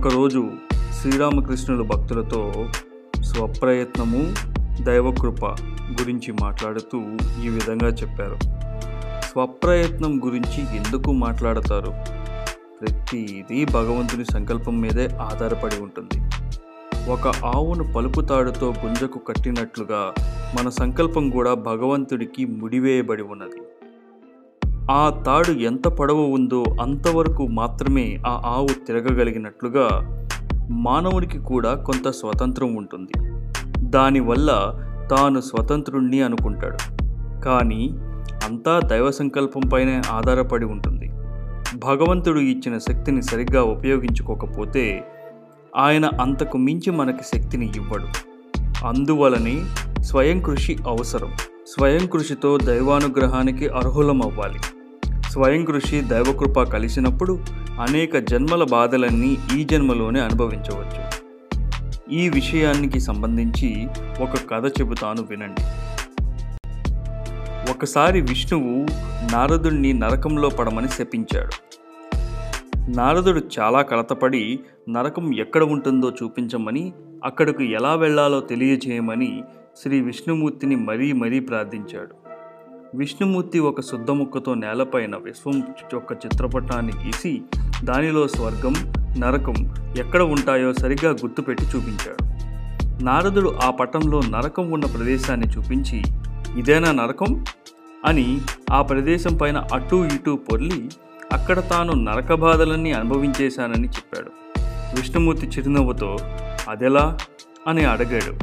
ఒకరోజు శ్రీరామకృష్ణుల భక్తులతో స్వప్రయత్నము దైవకృప గురించి మాట్లాడుతూ ఈ విధంగా చెప్పారు. స్వప్రయత్నం గురించి ఎందుకు మాట్లాడతారు? ప్రతిదీ భగవంతుని సంకల్పం మీదే ఆధారపడి ఉంటుంది. ఒక ఆవును పలుపు తాడుతో గుంజకు కట్టినట్లుగా మన సంకల్పం కూడా భగవంతుడికి ముడివేయబడి ఉన్నది. ఆ తాడు ఎంత పొడవు ఉందో అంతవరకు మాత్రమే ఆ ఆవు తిరగగలిగినట్లుగా మానవునికి కూడా కొంత స్వతంత్రం ఉంటుంది. దానివల్ల తాను స్వతంత్రుణ్ణి అనుకుంటాడు. కానీ అంతా దైవ సంకల్పంపైనే ఆధారపడి ఉంటుంది. భగవంతుడు ఇచ్చిన శక్తిని సరిగ్గా ఉపయోగించుకోకపోతే ఆయన అంతకు మించి మనకి శక్తిని ఇవ్వడు. అందువలనే స్వయం కృషి అవసరం. స్వయం కృషితో దైవానుగ్రహానికి అర్హులం అవ్వాలి స్వయం కృషి దైవకృప కలిసినప్పుడు అనేక జన్మల బాధలన్నీ ఈ జన్మలోనే అనుభవించవచ్చు. ఈ విషయానికి సంబంధించి ఒక కథ చెబుతాను వినండి. ఒకసారి విష్ణువు నారదుణ్ణి నరకంలో పడమని శపించాడు. నారదుడు చాలా కలతపడి నరకం ఎక్కడ ఉంటుందో చూపించమని అక్కడకు ఎలా వెళ్ళాలో తెలియజేయమని శ్రీ విష్ణుమూర్తిని మరీ మరీ ప్రార్థించాడు. విష్ణుమూర్తి ఒక శుద్ధ ముక్కతో నేలపైన విశ్వం యొక్క చిత్రపటాన్ని గీసి దానిలో స్వర్గం నరకం ఎక్కడ ఉంటాయో సరిగ్గా గుర్తుపెట్టి చూపించాడు. నారదుడు ఆ పటంలో నరకం ఉన్న ప్రదేశాన్ని చూపించి ఇదేనా నరకం? అని ఆ ప్రదేశం పైన అటూ ఇటూ పొర్లి అక్కడ తాను నరక బాధలన్నీ అనుభవించేశానని చెప్పాడు. విష్ణుమూర్తి చిరునవ్వుతో అదెలా? అని అడిగాడు.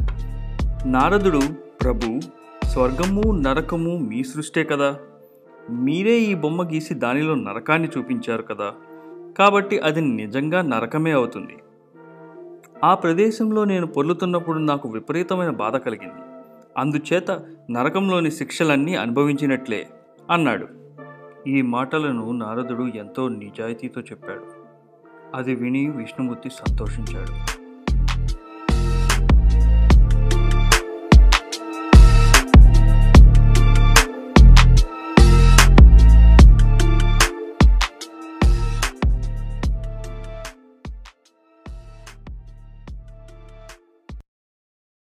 నారదుడు ప్రభు స్వర్గము నరకము మీ సృష్టే కదా. మీరే ఈ బొమ్మ గీసి దానిలో నరకాన్ని చూపించారు కదా. కాబట్టి అది నిజంగా నరకమే అవుతుంది. ఆ ప్రదేశంలో నేను పొర్లుతున్నప్పుడు నాకు విపరీతమైన బాధ కలిగింది. అందుచేత నరకంలోని శిక్షలన్నీ అనుభవించినట్లే అన్నాడు. ఈ మాటలను నారదుడు ఎంతో నిజాయితీతో చెప్పాడు. అది విని విష్ణుమూర్తి సంతోషించాడు.